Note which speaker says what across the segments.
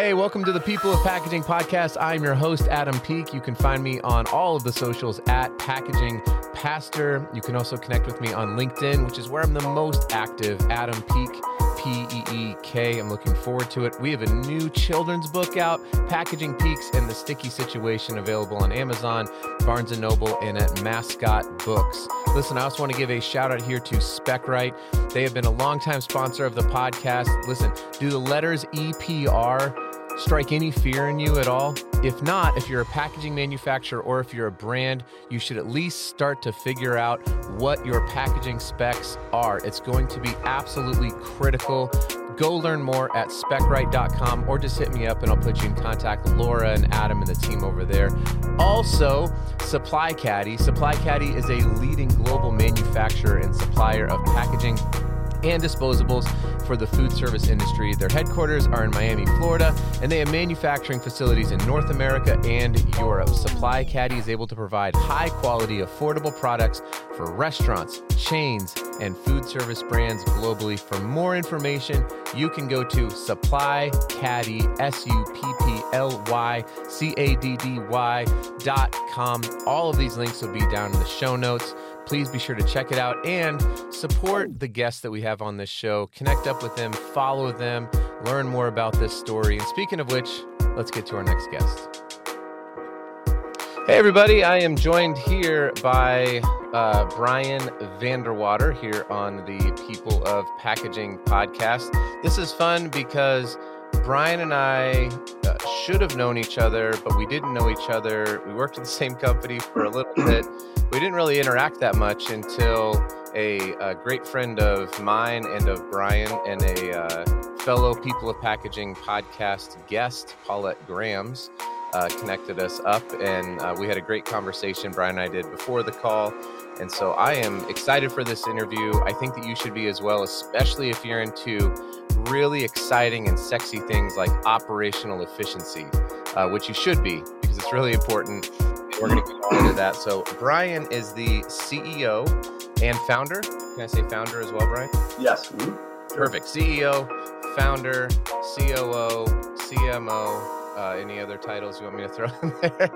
Speaker 1: Hey, welcome to the People of Packaging podcast. I'm your host, Adam Peek. You can find me on all of the socials at Packaging Pastor. You can also connect with me on LinkedIn, which is where I'm the most active, Adam Peek. P E E K. I'm looking forward to it. We have a new children's book out, Packaging Peeks and the Sticky Situation, available on Amazon, Barnes and Noble, and at Mascot Books. Listen, I also want to give a shout out here to Specright. They have been a longtime sponsor of the podcast. Listen, do the letters EPR strike any fear in you at all? If not, if you're a packaging manufacturer or if you're a brand, you should at least start to figure out what your packaging specs are. It's going to be absolutely critical. Go learn more at specright.com or just hit me up and I'll put you in contact with Laura and Adam and the team over there. Also, Supply Caddy. Supply Caddy is a leading global manufacturer and supplier of packaging and disposables for the food service industry. Their headquarters are in Miami, Florida, and they have manufacturing facilities in North America and Europe. Supply Caddy is able to provide high quality, affordable products for restaurants, chains, and food service brands globally. For more information, you can go to Supply Caddy, S U P P L Y C A D D Y dot com. All of these links will be down in the show notes please be sure to check it out and support the guests that we have on this show. Connect up with them, follow them, learn more about this story. And speaking of which, let's get to our next guest. Hey, everybody. I am joined here by uh, Brian Vanderwater here on the People of Packaging podcast. This is fun because Brian and I uh, should have known each other, but we didn't know each other. We worked at the same company for a little bit we didn't really interact that much until a, a great friend of mine and of Brian and a uh, fellow People of Packaging podcast guest, Paulette Grams, uh, connected us up. And uh, we had a great conversation, Brian and I did before the call. And so I am excited for this interview. I think that you should be as well, especially if you're into really exciting and sexy things like operational efficiency, uh, which you should be because it's really important we're going to get into that. So, Brian is the CEO and founder. Can I say founder as well, Brian?
Speaker 2: Yes.
Speaker 1: Perfect. CEO, founder, COO, CMO. Uh, any other titles you want me to throw in
Speaker 2: there?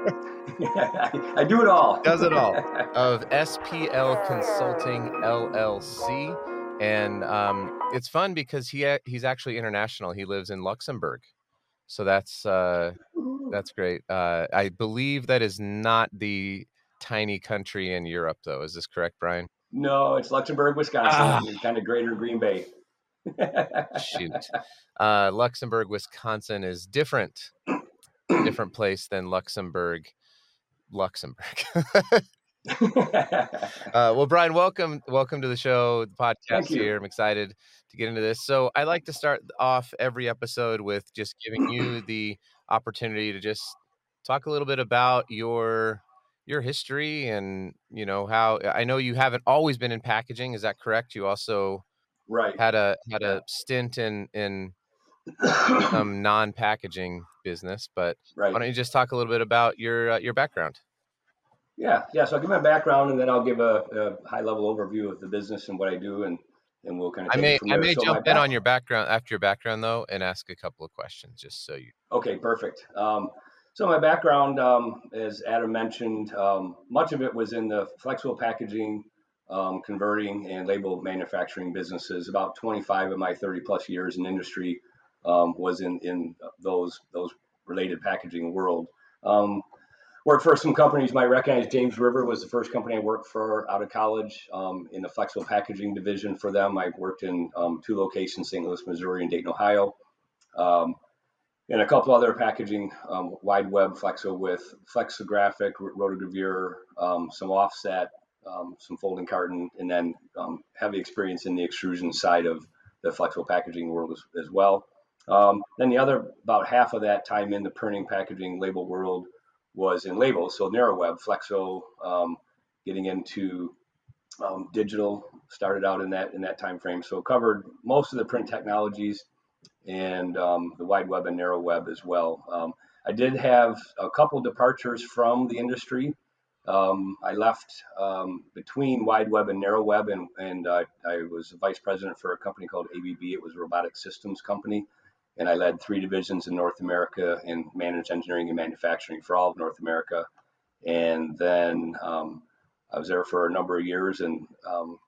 Speaker 2: I do it all.
Speaker 1: Does it all. of SPL Consulting LLC. And um, it's fun because he he's actually international. He lives in Luxembourg. So that's uh, that's great. Uh, I believe that is not the tiny country in Europe, though. Is this correct, Brian?
Speaker 2: No, it's Luxembourg, Wisconsin. Ah. Kind of greater Green Bay.
Speaker 1: Shoot, uh, Luxembourg, Wisconsin is different, different place than Luxembourg, Luxembourg. uh, well, Brian, welcome, welcome to the show, the podcast here. I'm excited to get into this. So, I like to start off every episode with just giving you the opportunity to just talk a little bit about your your history and you know how I know you haven't always been in packaging. Is that correct? You also
Speaker 2: right
Speaker 1: had a had a stint in in some non-packaging business, but right. why don't you just talk a little bit about your uh, your background?
Speaker 2: Yeah, yeah. So I'll give my background, and then I'll give a, a high level overview of the business and what I do, and and we'll kind of.
Speaker 1: I may I may so jump in on your background after your background though, and ask a couple of questions just so you.
Speaker 2: Okay, perfect. Um, so my background, um, as Adam mentioned, um, much of it was in the flexible packaging, um, converting, and label manufacturing businesses. About 25 of my 30 plus years in industry um, was in in those those related packaging world. Worked for some companies you might recognize. James River was the first company I worked for out of college um, in the flexible packaging division for them. I worked in um, two locations, St. Louis, Missouri, and Dayton, Ohio. Um, and a couple other packaging um, wide web flexo with flexographic, rotogravure, um, some offset, um, some folding carton, and then heavy experience in the extrusion side of the flexible packaging world as, as well. then the other about half of that time in the printing packaging label world was in labels. So narrow web, Flexo, um, getting into um, digital started out in that in that time frame. So covered most of the print technologies and um, the wide web and narrow web as well. Um, I did have a couple departures from the industry. Um, I left um, between wide web and narrow web, and, and uh, I was vice president for a company called ABB. It was a robotic systems company and I led three divisions in North America and managed engineering and manufacturing for all of North America. And then um, I was there for a number of years and um,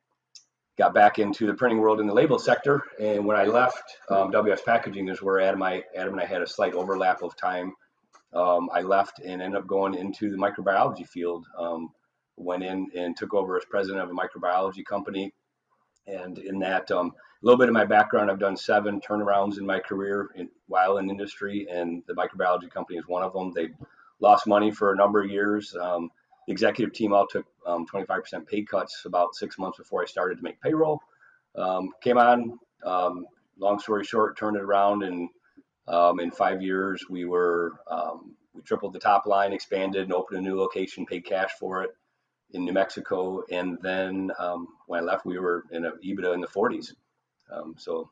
Speaker 2: got back into the printing world in the label sector. And when I left um, WS Packaging, is where Adam, I, Adam and I had a slight overlap of time. Um, I left and ended up going into the microbiology field. Um, went in and took over as president of a microbiology company. And in that, um, a little bit of my background, I've done seven turnarounds in my career in, while in industry, and the microbiology company is one of them. They lost money for a number of years. Um, the executive team all took um, 25% pay cuts about six months before I started to make payroll. Um, came on, um, long story short, turned it around, and um, in five years we were we tripled the top line, expanded, and opened a new location, paid cash for it in New Mexico, and then um, when I left, we were in a EBITDA in the 40s. so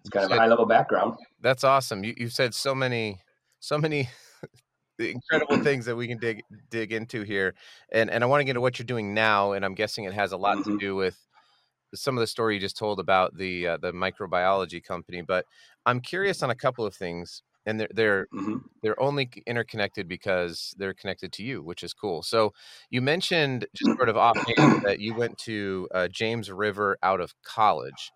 Speaker 2: it's kind of a high level background.
Speaker 1: That's awesome. You, you've said so many so many incredible things that we can dig dig into here. And and I want to get into what you're doing now, and I'm guessing it has a lot mm-hmm. to do with some of the story you just told about the uh, the microbiology company. But I'm curious on a couple of things, and they're they're mm-hmm. they're only interconnected because they're connected to you, which is cool. So you mentioned just sort of offhand that you went to uh, James River out of college.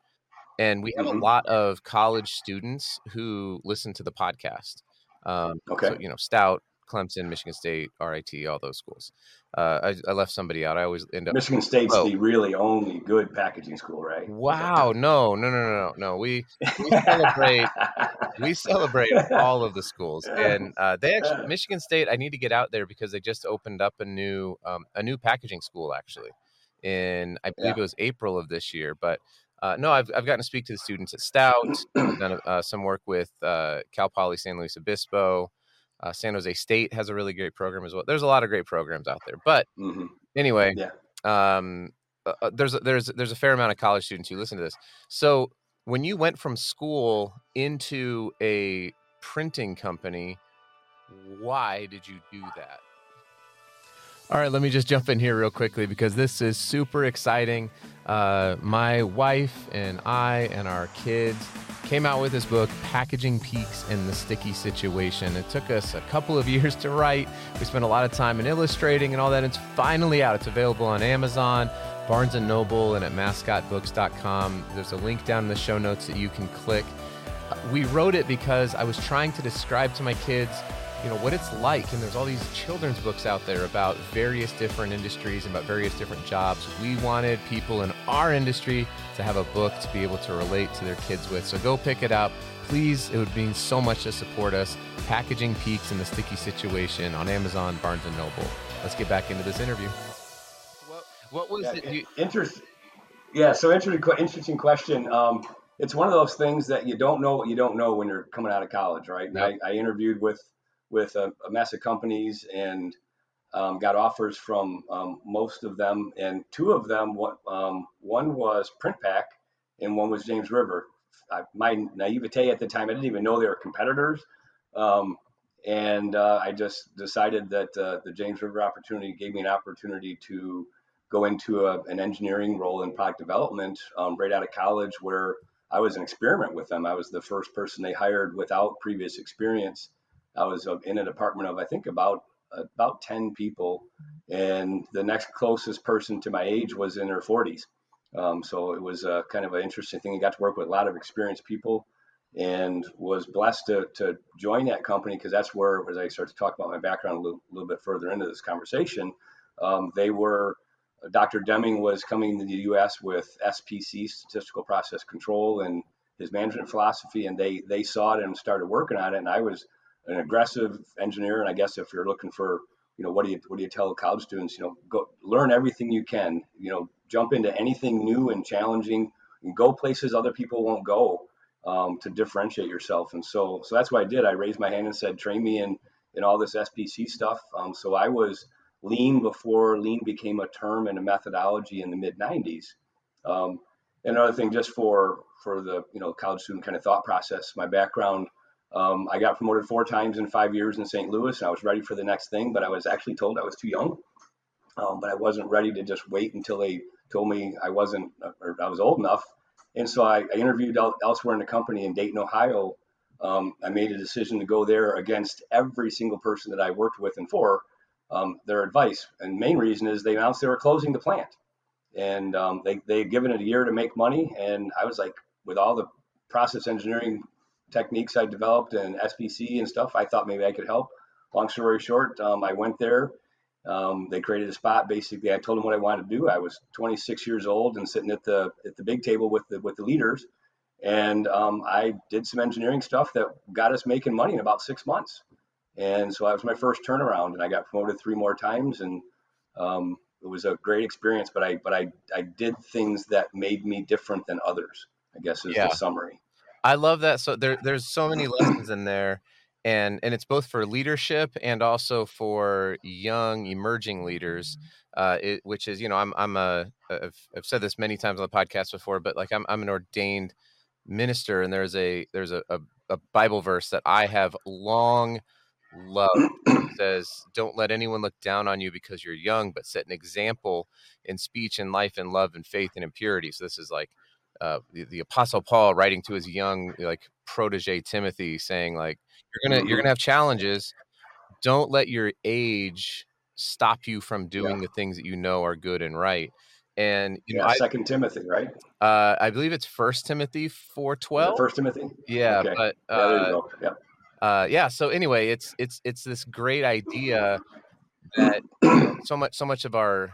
Speaker 1: And we have mm-hmm. a lot of college students who listen to the podcast. Um, okay. So, you know, Stout, Clemson, Michigan State, RIT, all those schools. Uh, I, I, left somebody out. I always end up.
Speaker 2: Michigan State's oh. the really only good packaging school, right?
Speaker 1: Wow! No, no, no, no, no. We we celebrate we celebrate all of the schools, and uh, they actually Michigan State. I need to get out there because they just opened up a new um, a new packaging school actually, in I believe yeah. it was April of this year. But uh, no, I've, I've gotten to speak to the students at Stout, done uh, some work with uh, Cal Poly San Luis Obispo, uh, San Jose State has a really great program as well. There's a lot of great programs out there. But mm-hmm. anyway, yeah. um, uh, uh there's a, there's there's a fair amount of college students who listen to this. So when you went from school into a printing company, why did you do that? All right, let me just jump in here real quickly because this is super exciting. Uh, my wife and I and our kids came out with this book, Packaging Peeks in the Sticky Situation. It took us a couple of years to write. We spent a lot of time in illustrating and all that. It's finally out. It's available on Amazon, Barnes & Noble, and at mascotbooks.com. There's a link down in the show notes that you can click. We wrote it because I was trying to describe to my kids – you know what it's like and there's all these children's books out there about various different industries and about various different jobs. We wanted people in our industry to have a book to be able to relate to their kids with. So go pick it up. Please it would mean so much to support us. Packaging peeks in the sticky situation on amazon barnes and noble. Let's get back into this interview.
Speaker 2: What, what was yeah, it you... interesting yeah so interesting interesting question. Um, it's one of those things that you don't know what you don't know when you're coming out of college right? Yep. I, I interviewed with with a, a mess of companies and um, got offers from um, most of them. And two of them, what, um, one was PrintPack and one was James River. I, my naivete at the time, I didn't even know they were competitors. Um, and uh, I just decided that uh, the James River opportunity gave me an opportunity to go into a, an engineering role in product development um, right out of college where I was an experiment with them. I was the first person they hired without previous experience I was uh, in a department of I think about about 10 people and the next closest person to my age was in her 40s um, so it was a kind of an interesting thing. I got to work with a lot of experienced people and was blessed to, to join that company because that's where as i start to talk about my background a little, little bit further into this conversation um, they were dr deming was coming to the us with spc statistical process control and his management philosophy and they they saw it and started working on it and i was an aggressive engineer. And I guess if you're looking for, you know, what do you what do you tell college students? You know, go learn everything you can. You know, jump into anything new and challenging, and go places other people won't go um, to differentiate yourself. And so, so that's what I did. I raised my hand and said, train me in in all this SPC stuff. Um, so I was lean before lean became a term and a methodology in the mid 90s. Um, another thing, just for for the you know college student kind of thought process, my background um, I got promoted four times in five years in St. Louis, and I was ready for the next thing, but I was actually told I was too young. Um, but I wasn't ready to just wait until they told me I wasn't, or I was old enough. And so I, I interviewed el- elsewhere in the company in Dayton, Ohio, um, I made a decision to go there against every single person that I worked with and for um, their advice. And main reason is they announced they were closing the plant, and um, they they had given it a year to make money. And I was like, with all the process engineering techniques I developed and SPC and stuff, I thought maybe I could help. Long story short, um, I went there. Um, they created a spot. Basically, I told them what I wanted to do. I was 26 years old and sitting at the at the big table with the with the leaders, and um, I did some engineering stuff that got us making money in about six months. And so that was my first turnaround, and I got promoted three more times, and um, it was a great experience. But I but I I did things that made me different than others. I guess is yeah. the summary.
Speaker 1: I love that. So there there's so many lessons in there and and it's both for leadership and also for young emerging leaders uh, it, which is you know i'm i'm a I've, I've said this many times on the podcast before but like i'm, I'm an ordained minister and there's a there's a, a, a bible verse that i have long loved says don't let anyone look down on you because you're young but set an example in speech and life and love and faith and impurity so this is like uh, the, the apostle paul writing to his young like protege timothy saying like you're gonna you're mm-hmm. gonna have challenges. Don't let your age stop you from doing yeah. the things that you know are good and right. And you
Speaker 2: yeah,
Speaker 1: know,
Speaker 2: Second Timothy, right?
Speaker 1: Uh, I believe it's First Timothy four twelve.
Speaker 2: First Timothy.
Speaker 1: Yeah, okay. but uh, yeah, uh, yeah. So anyway, it's it's it's this great idea that so much so much of our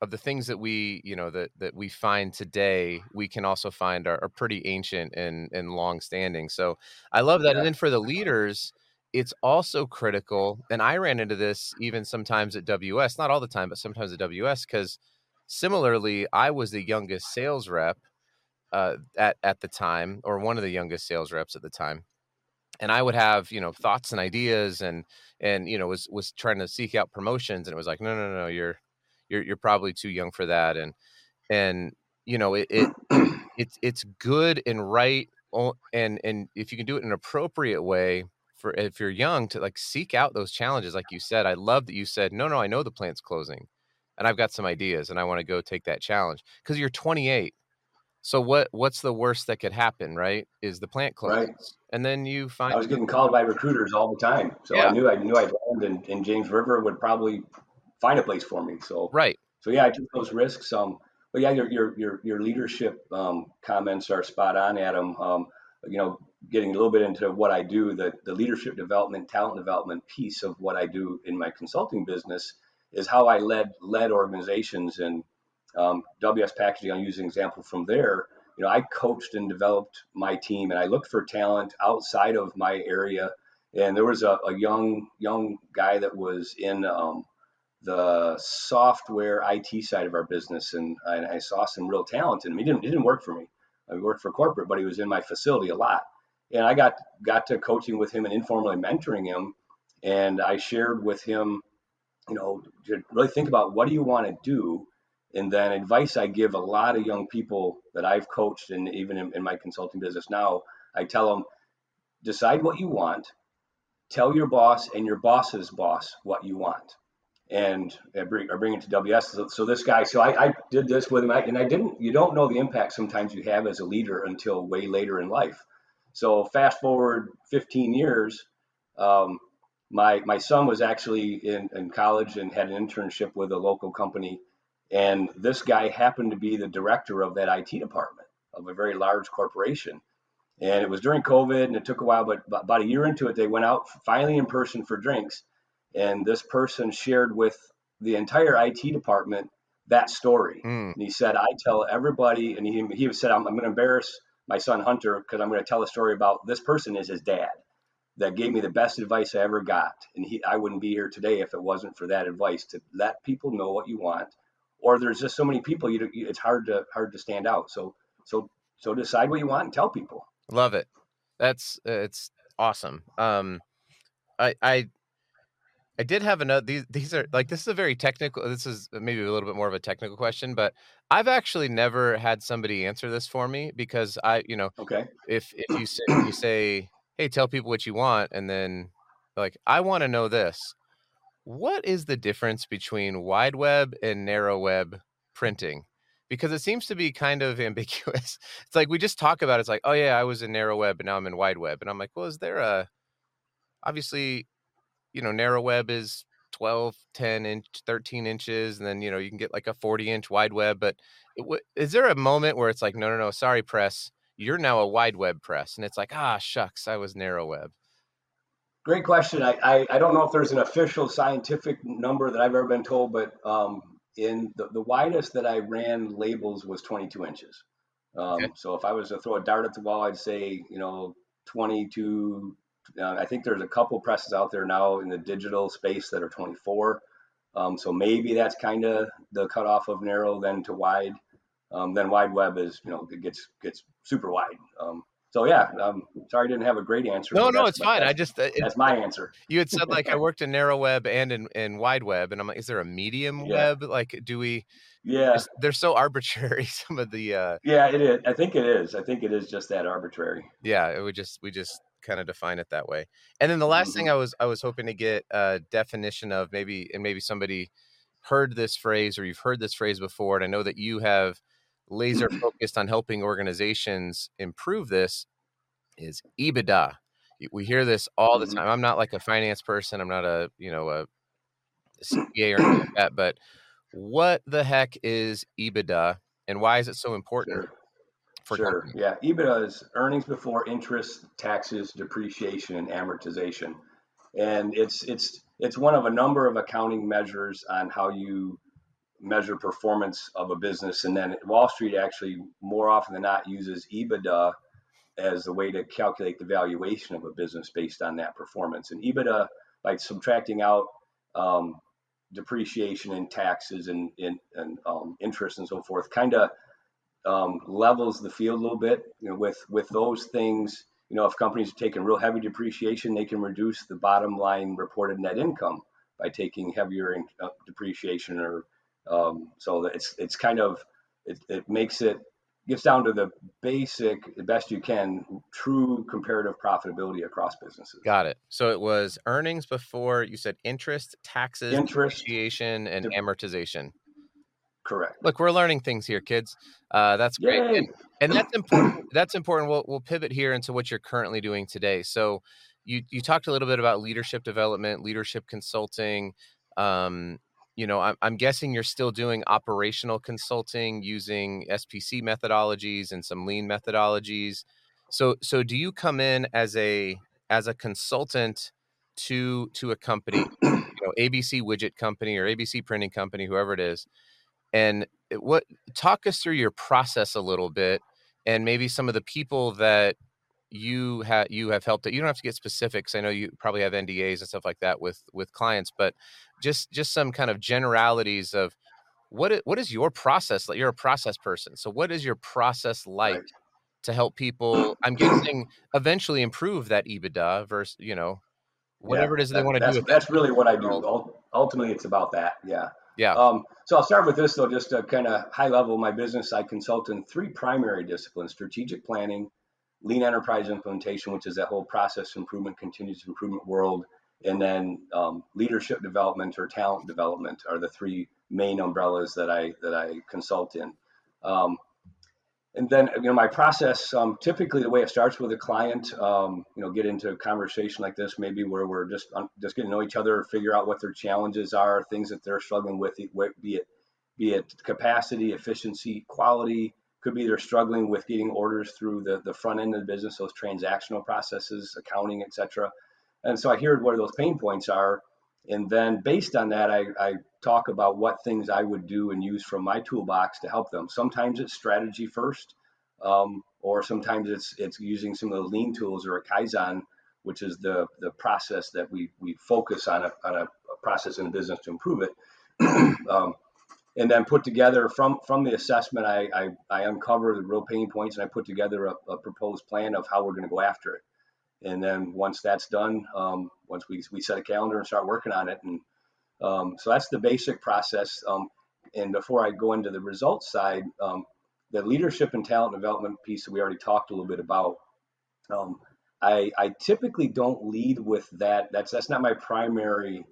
Speaker 1: of the things that we you know that that we find today we can also find are, are pretty ancient and and long standing so i love that. Yeah. and then for the leaders it's also critical and i ran into this even sometimes at ws not all the time but sometimes at ws because similarly i was the youngest sales rep uh, at at the time or one of the youngest sales reps at the time. And i would have you know thoughts and ideas and and you know was was trying to seek out promotions and it was like no no no you're you're you're probably too young for that and and you know it, it it's it's good and right and and if you can do it in an appropriate way for if you're young to like seek out those challenges like you said i love that you said no no i know the plant's closing and i've got some ideas and i want to go take that challenge because you're 28 so what what's the worst that could happen right is the plant closes right. and then you find
Speaker 2: i was getting called by recruiters all the time so yeah. i knew i knew i'd land and, and james river would probably find a place for me. So
Speaker 1: right.
Speaker 2: So yeah, I took those risks. Um, but yeah, your your your your leadership um, comments are spot on, Adam. Um, you know, getting a little bit into what I do, the the leadership development, talent development piece of what I do in my consulting business is how I led led organizations and um, WS Packaging. I'll use an example from there. You know, I coached and developed my team, and I looked for talent outside of my area. And there was a, a young young guy that was in um, the software IT side of our business, and I, I saw some real talent in him. He didn't, he didn't work for me. I worked for corporate, but he was in my facility a lot. And I got got to coaching with him and informally mentoring him, and I shared with him, you know, to really think about what do you want to do, and then advice I give a lot of young people that I've coached, and even in, in my consulting business now, I tell them, decide what you want, tell your boss and your boss's boss what you want and I bring, I bring it to WS. So, so this guy, so I, I, did this with him, and I didn't. You don't know the impact sometimes you have as a leader until way later in life. So fast forward 15 years, um, my my son was actually in, in college and had an internship with a local company, and this guy happened to be the director of that IT department of a very large corporation. And it was during COVID, and it took a while, but about a year into it, they went out finally in person for drinks and this person shared with the entire IT department that story. Mm. And he said, I tell everybody, and he, he said, I'm, I'm going to embarrass my son Hunter because I'm going to tell a story about this person is his dad that gave me the best advice I ever got. And he, I wouldn't be here today if it wasn't for that advice to let people know what you want. Or there's just so many people, you, it's hard to hard to stand out. So so so decide what you want and tell people.
Speaker 1: Love it. That's uh, it's awesome. Um, I I I did have another. These these are like this is a very technical. This is maybe a little bit more of a technical question, but I've actually never had somebody answer this for me because I, you know,
Speaker 2: okay.
Speaker 1: If if you say you say, hey, tell people what you want, and then like I want to know this. What is the difference between wide web and narrow web printing? because it seems to be kind of ambiguous. It's like we just talk about it. it's like, oh yeah, I was in narrow web and now I'm in wide web. And I'm like, well, is there a obviously, you know, narrow web is 12, 10 inch, 13 inches, and then you know you can get like a 40 inch wide web. But is there a moment where it's like, no, no, no, sorry, press, you're now a wide web press, and it's like, ah, shucks, I was narrow web.
Speaker 2: Great question. I, I, I don't know if there's an official scientific number that I've ever been told, but um, in the, the widest that I ran labels was 22 inches. Um, okay. So if I was to throw a dart at the wall, I'd say, you know, 22 uh, I think there's a couple presses out there now in the digital space that are 24. Um, so maybe that's kind of the cutoff of narrow then to wide. Um, then wide web is, you know, it gets gets super wide. Um, so yeah, um, sorry I didn't have a great answer.
Speaker 1: No, no, it's fine. I just uh,
Speaker 2: that's my answer.
Speaker 1: You had said like I worked in narrow web and in, in wide web, and I'm like, is there a medium yeah. web? Like, do we?
Speaker 2: Yeah,
Speaker 1: they're so arbitrary. Some of the. uh
Speaker 2: Yeah, it is. I think it is. I think it is just that arbitrary.
Speaker 1: Yeah, it would just we just kind of define it that way. And then the last mm-hmm. thing I was I was hoping to get a definition of maybe and maybe somebody heard this phrase or you've heard this phrase before and I know that you have laser focused on helping organizations improve this is EBITDA. We hear this all the mm-hmm. time. I'm not like a finance person. I'm not a, you know, a CPA or anything like that, but what the heck is EBITDA and why is it so important?
Speaker 2: Sure for sure. Yeah, EBITDA is earnings before interest, taxes, depreciation, and amortization, and it's it's it's one of a number of accounting measures on how you measure performance of a business. And then Wall Street actually more often than not uses EBITDA as a way to calculate the valuation of a business based on that performance. And EBITDA, by subtracting out um, depreciation and taxes and, and, and um, interest and so forth, kind of um, levels the field a little bit. You know, with with those things, you know, if companies are taking real heavy depreciation, they can reduce the bottom line reported net income by taking heavier in, uh, depreciation. Or um, so it's it's kind of it, it makes it gets down to the basic, the best you can, true comparative profitability across businesses.
Speaker 1: Got it. So it was earnings before you said interest, taxes, interest, depreciation, and amortization.
Speaker 2: Correct.
Speaker 1: Look, we're learning things here, kids. Uh, that's great, and, and, that's important. That's important. We'll we'll pivot here into what you're currently doing today. So, you you talked a little bit about leadership development, leadership consulting. Um, you know, I'm, I'm guessing you're still doing operational consulting using SPC methodologies and some lean methodologies. So, so do you come in as a as a consultant to to a company, you know, ABC widget company or ABC printing company, whoever it is? And eh, what talk us through your process a little bit and maybe some of the people that you have you have helped that you don't have to get specifics i know you probably have ndas and stuff like that with with clients but just just some kind of generalities of what is, what is your process like you're a process person so what is your process like right. to help people i'm guessing eventually improve that ebitda versus you know whatever yeah, it is they want to do
Speaker 2: that's really what i do. ultimately it's about that yeah
Speaker 1: yeah.
Speaker 2: Um, so I'll start with this though, just to kind of high level my business. I consult in three primary disciplines: strategic planning, lean enterprise implementation, which is that whole process improvement, continuous improvement world, and then um, leadership development or talent development are the three main umbrellas that I that I consult in. Um, and then you know my process um, typically the way it starts with a client um, you know get into a conversation like this maybe where we're just just getting to know each other figure out what their challenges are things that they're struggling with be it be it capacity efficiency quality could be they're struggling with getting orders through the, the front end of the business those transactional processes accounting etc and so i hear what those pain points are and then based on that I, I talk about what things I would do and use from my toolbox to help them. Sometimes it's strategy first, um, or sometimes it's it's using some of the lean tools or a kaizen, which is the the process that we we focus on a, on a, a process in the business to improve it. um, and then put together from from the assessment, I, I, I uncover the real pain points and I put together a, a proposed plan of how we're going to go after it. And then once that's done, um, once we, we set a calendar and start working on it, and um, so that's the basic process. Um, and before I go into the results side, um, the leadership and talent development piece that we already talked a little bit about, um, I, I typically don't lead with that. That's that's not my primary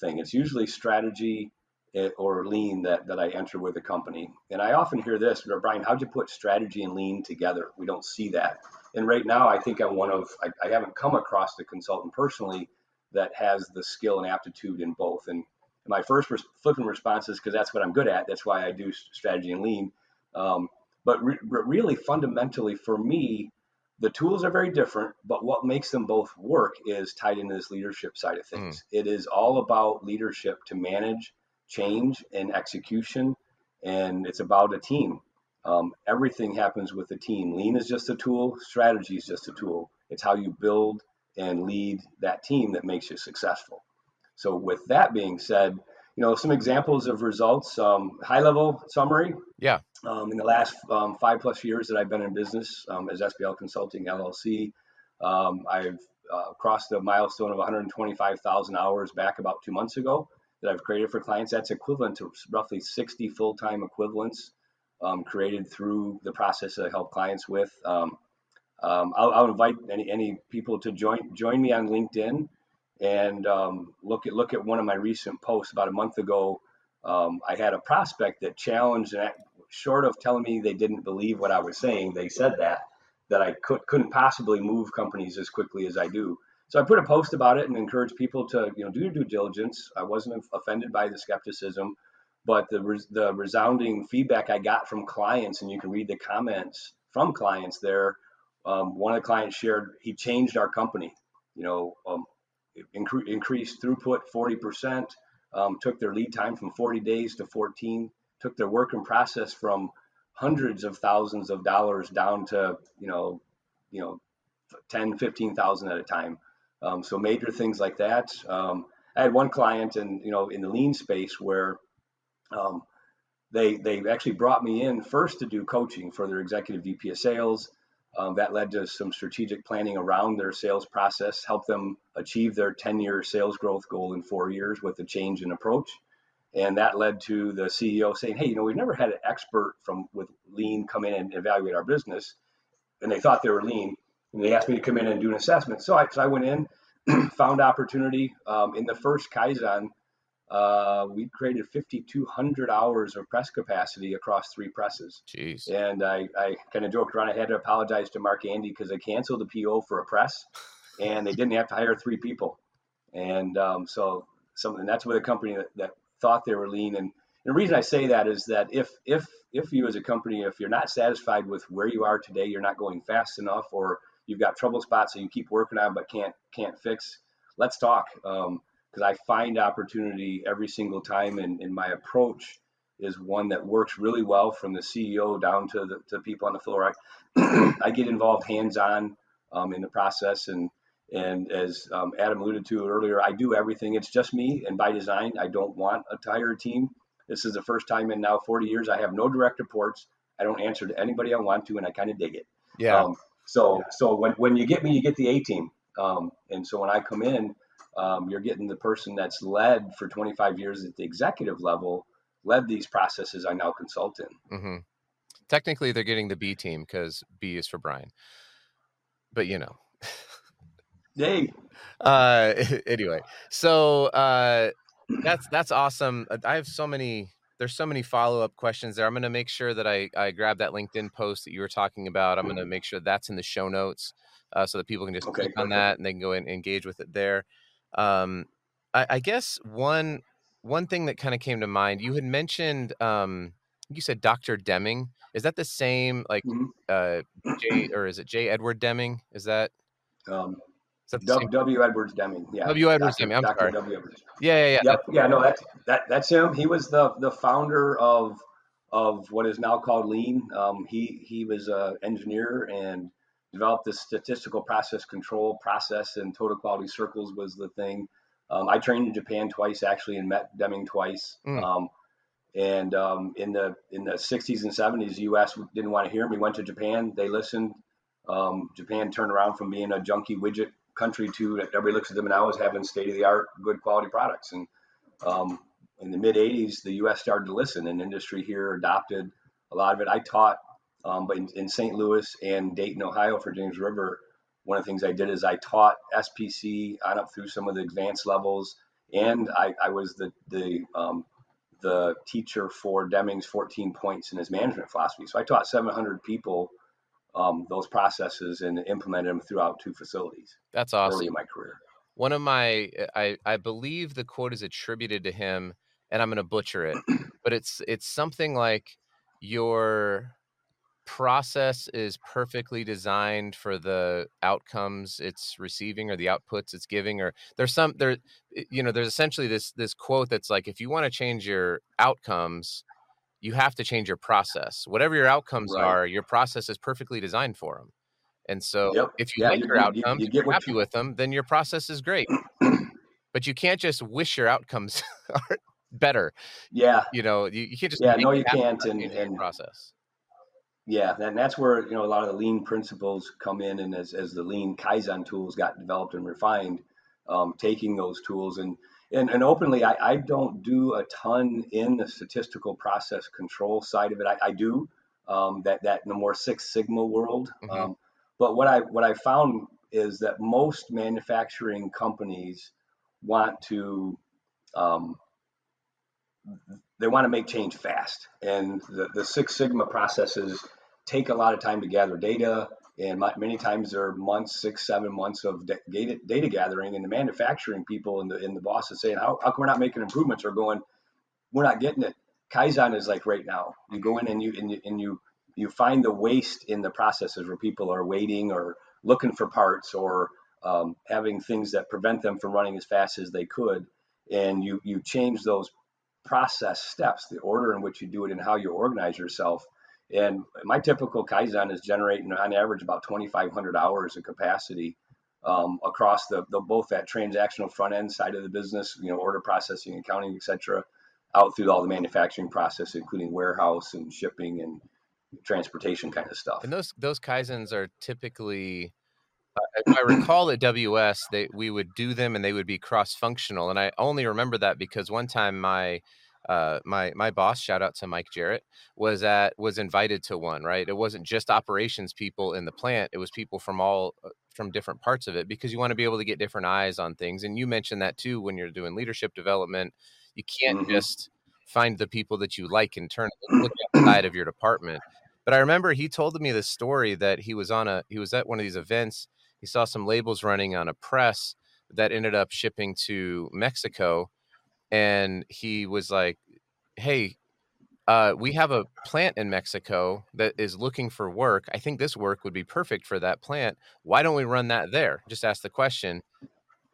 Speaker 2: thing. It's usually strategy eh, or lean that, that I enter with a company. And I often hear this, Brian, how'd you put strategy and lean together? We don't see that. And right now, I think I'm one of, I, I haven't come across a consultant personally that has the skill and aptitude in both. And my first res- flipping response is because that's what I'm good at. That's why I do strategy and lean. Um, but re- really, fundamentally, for me, the tools are very different, but what makes them both work is tied into this leadership side of things. Mm. It is all about leadership to manage change and execution, and it's about a team. Um, everything happens with a team. Lean is just a tool, strategy is just a tool. It's how you build and lead that team that makes you successful. So, with that being said, you know some examples of results. Um, high level summary.
Speaker 1: Yeah.
Speaker 2: Um, in the last um, five plus years that I've been in business um, as SPL Consulting LLC, um, I've uh, crossed the milestone of 125,000 hours back about two months ago that I've created for clients. That's equivalent to roughly 60 full time equivalents um, created through the process that I help clients with. Um, I'll, I'll, invite any, any people to join join me on LinkedIn and um, look at look at one of my recent posts about a month ago. Um, I had a prospect that challenged, and short of telling me they didn't believe what I was saying, they said that that I could, couldn't possibly move companies as quickly as I do. So I put a post about it and encouraged people to you know do your due diligence. I wasn't offended by the skepticism, but the the resounding feedback I got from clients, and you can read the comments from clients there. Um, one of the clients shared he changed our company. You know, um, incre- increased throughput 40%, um, took their lead time from 40 days to 14, took their work in process from hundreds of thousands of dollars down to, you know, you know, 10, 15,000 at a time. Um, so major things like that. Um, I had one client and, you know, in the lean space where um, they, they actually brought me in first to do coaching for their executive VP of sales. Um, that led to some strategic planning around their sales process, helped them achieve their 10 year sales growth goal in four years with a change in approach. And that led to the CEO saying, Hey, you know, we've never had an expert from with lean come in and evaluate our business. And they thought they were lean. And they asked me to come in and do an assessment. So I, so I went in, found opportunity. Um, in the first Kaizen, uh, we created 5,200 hours of press capacity across three presses.
Speaker 1: Jeez.
Speaker 2: And I, I kind of joked around. I had to apologize to Mark Andy because they canceled the PO for a press, and they didn't have to hire three people. And um, so something that's with a company that, that thought they were lean. And the reason I say that is that if if if you as a company, if you're not satisfied with where you are today, you're not going fast enough, or you've got trouble spots that you keep working on but can't can't fix. Let's talk. Um, because I find opportunity every single time, and, and, my approach is one that works really well from the CEO down to the to people on the floor. I, I get involved hands-on um, in the process, and and as um, Adam alluded to earlier, I do everything. It's just me, and by design, I don't want a entire team. This is the first time in now 40 years I have no direct reports. I don't answer to anybody I want to, and I kind of dig it.
Speaker 1: Yeah. Um,
Speaker 2: so so when when you get me, you get the A team. Um, and so when I come in, um, you're getting the person that's led for 25 years at the executive level, led these processes I now consult in.
Speaker 1: Mm-hmm. Technically, they're getting the B team because B is for Brian. But you know.
Speaker 2: Hey.
Speaker 1: Uh, anyway, so uh, that's that's awesome. Uh, I have so many. There's so many follow up questions there. I'm going to make sure that I I grab that LinkedIn post that you were talking about. I'm going to make sure that's in the show notes uh, so that people can just okay, click on that and they can go and engage with it there. Um, I, I guess one one thing that kind of came to mind. You had mentioned um, you said Dr. Deming. Is that the same like mm-hmm. uh, J or is it J. Edward Deming? Is that?
Speaker 2: Um, W. w. Edwards Deming. Yeah.
Speaker 1: W. Edwards Deming. I'm Dr. sorry. W. Edwards. Yeah, yeah,
Speaker 2: yeah. Yep. Yeah, no, that's that that's him. He was the the founder of of what is now called Lean. Um, he he was an engineer and developed this statistical process control process and total quality circles was the thing. Um, I trained in Japan twice actually and met Deming twice. Mm. Um, and um, in the in the 60s and 70s, the U.S. didn't want to hear me. Went to Japan, they listened. Um, Japan turned around from being a junky widget country to everybody looks at them now as having state of the art, good quality products. And um, in the mid 80s, the U.S. started to listen, and industry here adopted a lot of it. I taught um, but in, in, St. Louis and Dayton, Ohio for James River, one of the things I did is I taught SPC on up through some of the advanced levels, and I, I was the the um, the teacher for Deming's 14 points in his management philosophy. So I taught 700 people um, those processes and implemented them throughout two facilities.
Speaker 1: That's awesome.
Speaker 2: Early in my career.
Speaker 1: One of my, I, I believe the quote is attributed to him, and I'm going to butcher it, but it's it's something like your process is perfectly designed for the outcomes it's receiving or the outputs it's giving or there's some there you know there's essentially this this quote that's like if you want to change your outcomes you have to change your process. Whatever your outcomes right. are your process is perfectly designed for them and so yep. if you yeah, like you, your outcomes you, you, you're happy with them then your process is great. But you can't just wish your outcomes are better.
Speaker 2: Yeah.
Speaker 1: You know you, you can't just
Speaker 2: yeah no you can't and, and
Speaker 1: process
Speaker 2: yeah, and that's where you know a lot of the lean principles come in, and as, as the lean kaizen tools got developed and refined, um, taking those tools and and, and openly, I, I don't do a ton in the statistical process control side of it. I, I do um, that that in the more Six Sigma world. Mm-hmm. Um, but what I what I found is that most manufacturing companies want to um, they want to make change fast. And the, the Six Sigma processes take a lot of time to gather data. And many times there are months, six, seven months of data, data gathering. And the manufacturing people and the, and the bosses saying, how, how come we're not making improvements? Or going, we're not getting it. Kaizen is like right now. You go in and you, and you, and you, you find the waste in the processes where people are waiting or looking for parts or um, having things that prevent them from running as fast as they could and you you change those process steps, the order in which you do it and how you organize yourself. And my typical Kaizen is generating on average about 2,500 hours of capacity um, across the, the, both that transactional front end side of the business, you know, order processing, accounting, etc., out through all the manufacturing process, including warehouse and shipping and transportation kind of stuff.
Speaker 1: And those those kaizens are typically if I recall at WS, they we would do them and they would be cross functional, and I only remember that because one time my uh, my my boss, shout out to Mike Jarrett, was at was invited to one. Right, it wasn't just operations people in the plant; it was people from all uh, from different parts of it because you want to be able to get different eyes on things. And you mentioned that too when you're doing leadership development. You can't mm-hmm. just find the people that you like and turn look outside of your department. But I remember he told me this story that he was on a he was at one of these events he saw some labels running on a press that ended up shipping to Mexico. And he was like, Hey, uh, we have a plant in Mexico that is looking for work. I think this work would be perfect for that plant. Why don't we run that there? Just ask the question.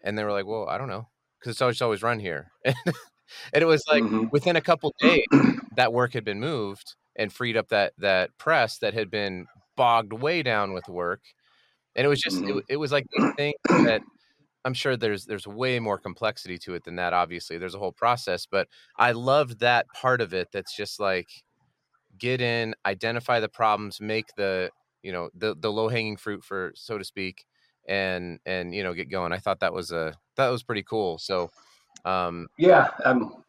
Speaker 1: And they were like, Well, I don't know. Because it's always always run here. and it was like mm-hmm. within a couple days that work had been moved and freed up that that press that had been bogged way down with work and it was just mm-hmm. it, it, was like the thing that i'm sure there's there's way more complexity to it than that obviously there's a whole process but i loved that part of it that's just like get in identify the problems make the you know the the low hanging fruit for so to speak and and you know get going i thought that was a that was pretty cool so
Speaker 2: um yeah um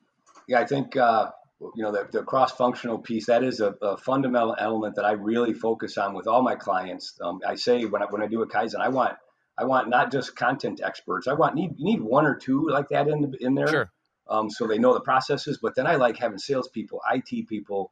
Speaker 2: yeah i think uh you know the, the cross-functional piece that is a, a, fundamental element that i really focus on with all my clients. Um, i say when I, when I do a kaizen i want i want not just content experts. I want need need one or two like that in in there.
Speaker 1: Sure.
Speaker 2: um, so they know the processes but then i like having salespeople it people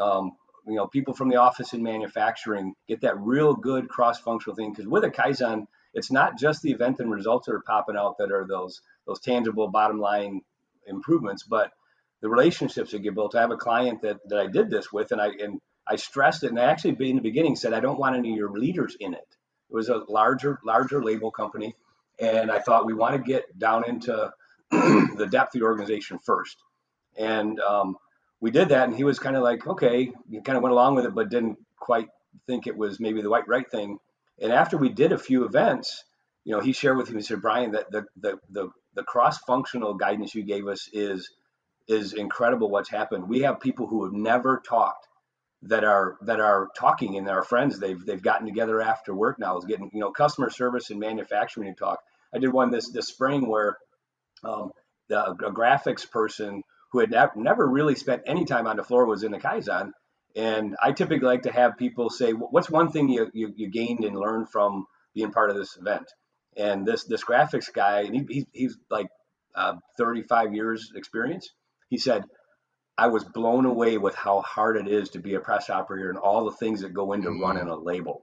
Speaker 2: um, you know people from the office in manufacturing get that real good cross-functional thing. Because with a kaizen it's not just the event and results that are popping out that are those those tangible bottom line improvements but the relationships that get built. I have a client that, that I did this with, and I and I stressed it, and I actually in the beginning said I don't want any of your leaders in it. It was a larger larger label company, and I thought we want to get down into the depth of the organization first, and um, we did that, and he was kind of like, okay, he kind of went along with it, but didn't quite think it was maybe the right right thing. And after we did a few events, you know, he shared with me, he said, Brian, that the the the, the cross functional guidance you gave us is is incredible what's happened. We have people who have never talked that are that are talking and our friends they've they've gotten together after work now is getting you know customer service and manufacturing to talk. I did one this this spring where um, the a graphics person who had never, never really spent any time on the floor was in the Kaizen. And I typically like to have people say, what's one thing you, you, you gained and learned from being part of this event? And this this graphics guy, and he, he's, he's like uh, 35 years experience he said, I was blown away with how hard it is to be a press operator and all the things that go into mm-hmm. running a label.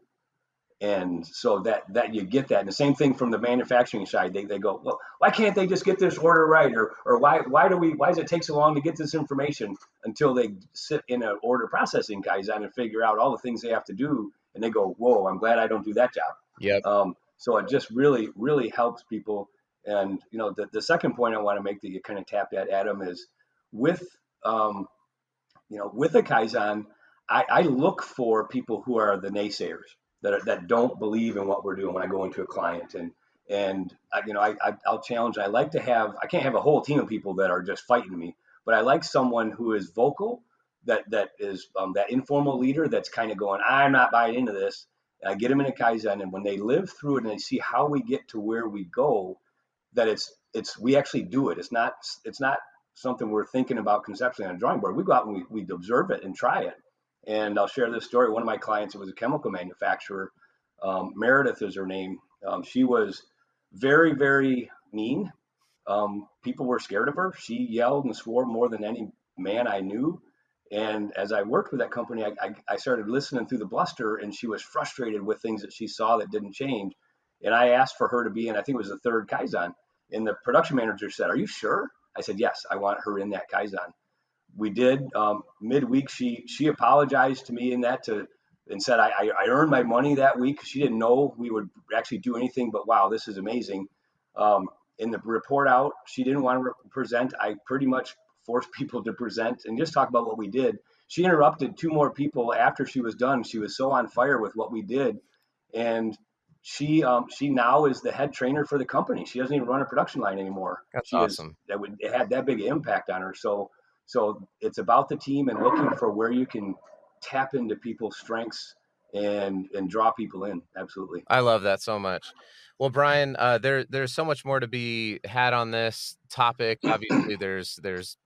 Speaker 2: And so that that you get that. And the same thing from the manufacturing side. They, they go, well, why can't they just get this order right? Or or why why do we why does it take so long to get this information until they sit in an order processing kaizen and figure out all the things they have to do and they go, Whoa, I'm glad I don't do that job.
Speaker 1: Yeah.
Speaker 2: Um, so it just really, really helps people. And you know, the, the second point I want to make that you kind of tapped at, Adam, is with um, you know, with a Kaizen, I, I look for people who are the naysayers that are, that don't believe in what we're doing when I go into a client and and I, you know I, I will challenge. I like to have I can't have a whole team of people that are just fighting me, but I like someone who is vocal, that that is um, that informal leader that's kind of going I'm not buying into this. I get them in a kaizen, and when they live through it and they see how we get to where we go, that it's it's we actually do it. It's not it's not something we're thinking about conceptually on a drawing board. We go out and we, we observe it and try it. And I'll share this story. One of my clients, it was a chemical manufacturer. Um, Meredith is her name. Um, she was very, very mean. Um, people were scared of her. She yelled and swore more than any man I knew. And as I worked with that company, I, I, I started listening through the bluster, and she was frustrated with things that she saw that didn't change. And I asked for her to be in, I think it was the third Kaizen. And the production manager said, Are you sure? I said, Yes, I want her in that Kaizen we did um, midweek. She she apologized to me in that to and said I, I, earned my money that week. She didn't know we would actually do anything, but wow, this is amazing. Um, in the report out, she didn't want to present. I pretty much forced people to present and just talk about what we did. She interrupted two more people after she was done. She was so on fire with what we did, and she um, she now is the head trainer for the company. She doesn't even run a production line anymore.
Speaker 1: That's
Speaker 2: she
Speaker 1: awesome.
Speaker 2: Is, that would it had that big impact on her. So so it's about the team and looking for where you can tap into people's strengths and and draw people in. Absolutely.
Speaker 1: I love that so much. Well, Brian, uh, there there's so much more to be had on this topic. Obviously, there's there's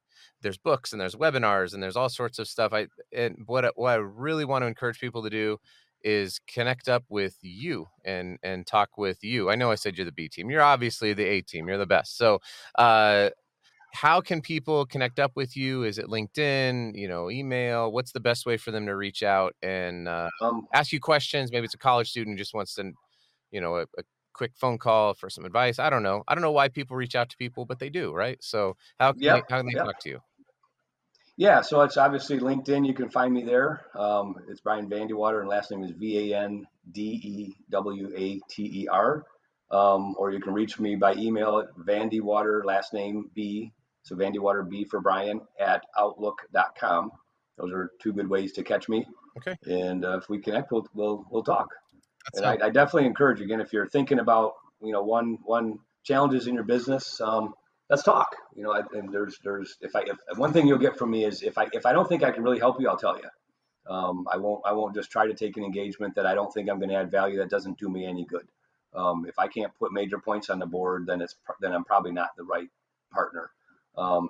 Speaker 1: there's books and there's webinars and there's all sorts of stuff. I and what what I really want to encourage people to do is connect up with you and and talk with you. I know I said you're the B team. You're obviously the A team. You're the best. So uh, how can people connect up with you? Is it LinkedIn, you know, email? What's the best way for them to reach out and uh, um, ask you questions? Maybe it's a college student who just wants to, you know, a, a, quick phone call for some advice. I don't know. I don't know why people reach out to people, but they do, right? So how can yep, they, how can they yep. talk to you?
Speaker 2: Yeah, so it's obviously LinkedIn. You can find me there. Um, it's Brian Vandewater, and last name is V A N D E W A T E R. Um, or you can reach me by email at Vandewater, last name B so Vandewater B for Brian at outlook.com. Those are two good ways to catch me.
Speaker 1: Okay.
Speaker 2: And uh, if we connect, we'll we'll, we'll talk. That's and I, I, definitely encourage again if you're thinking about you know one one challenges in your business, um, let's talk. You know, and there's there's if I if one thing you'll get from me is if I if I don't think I can really help you, I'll tell you. Um, I won't I won't just try to take an engagement that I don't think I'm going to add value that doesn't do me any good. Um, if I can't put major points on the board, then it's then I'm probably not the right partner. Um,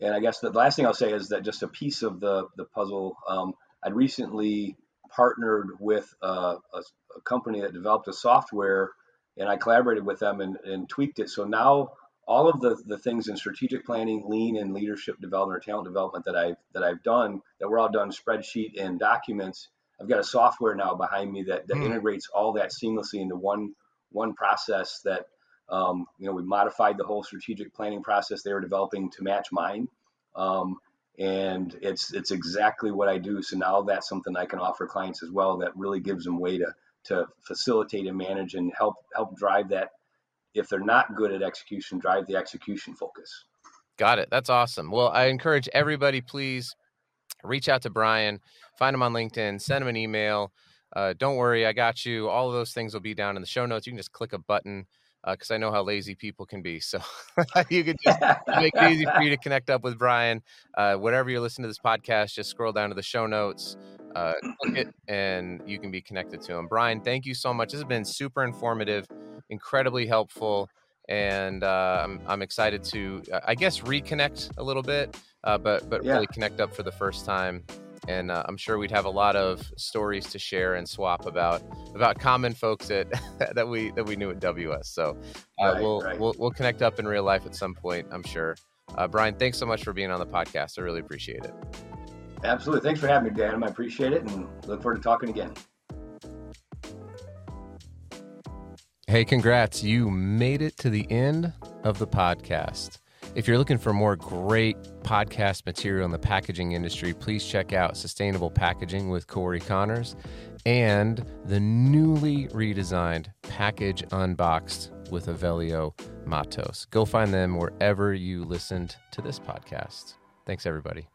Speaker 2: and I guess the last thing I'll say is that just a piece of the the puzzle. Um, I'd recently partnered with a, a, a, company that developed a software, and I collaborated with them and, and tweaked it. So now all of the, the things in strategic planning, lean, and leadership development or talent development that I've that I've done that were all done spreadsheet and documents. I've got a software now behind me that, that mm. integrates all that seamlessly into one one process that um, you know, we modified the whole strategic planning process they were developing to match mine. Um, and it's it's exactly what I do. So now that's something I can offer clients as well that really gives them way to to facilitate and manage and help help drive that. If they're not good at execution, drive the execution focus.
Speaker 1: Got it. That's awesome. Well, I encourage everybody, please reach out to Brian, find him on LinkedIn, send him an email. Uh, don't worry, I got you. All of those things will be down in the show notes. You can just click a button because uh, I know how lazy people can be. So you could just make it easy for you to connect up with Brian. Uh, whatever you're listening to this podcast, just scroll down to the show notes, uh, click it, and you can be connected to him. Brian, thank you so much. This has been super informative, incredibly helpful, and uh, I'm, I'm excited to, uh, I guess, reconnect a little bit, uh, but but yeah. really connect up for the first time and uh, I'm sure we'd have a lot of stories to share and swap about about common folks that that we that we knew at WS. So uh, right, we'll, right. we'll we'll connect up in real life at some point, I'm sure. Uh, Brian, thanks so much for being on the podcast. I really appreciate it.
Speaker 2: Absolutely. Thanks for having me, Dan. I appreciate it and look forward to talking again.
Speaker 1: Hey, congrats. You made it to the end of the podcast. If you're looking for more great podcast material in the packaging industry, please check out Sustainable Packaging with Cory Connors and the newly redesigned Package Unboxed with Avelio Matos. Go find them wherever you listened to this podcast. Thanks, everybody.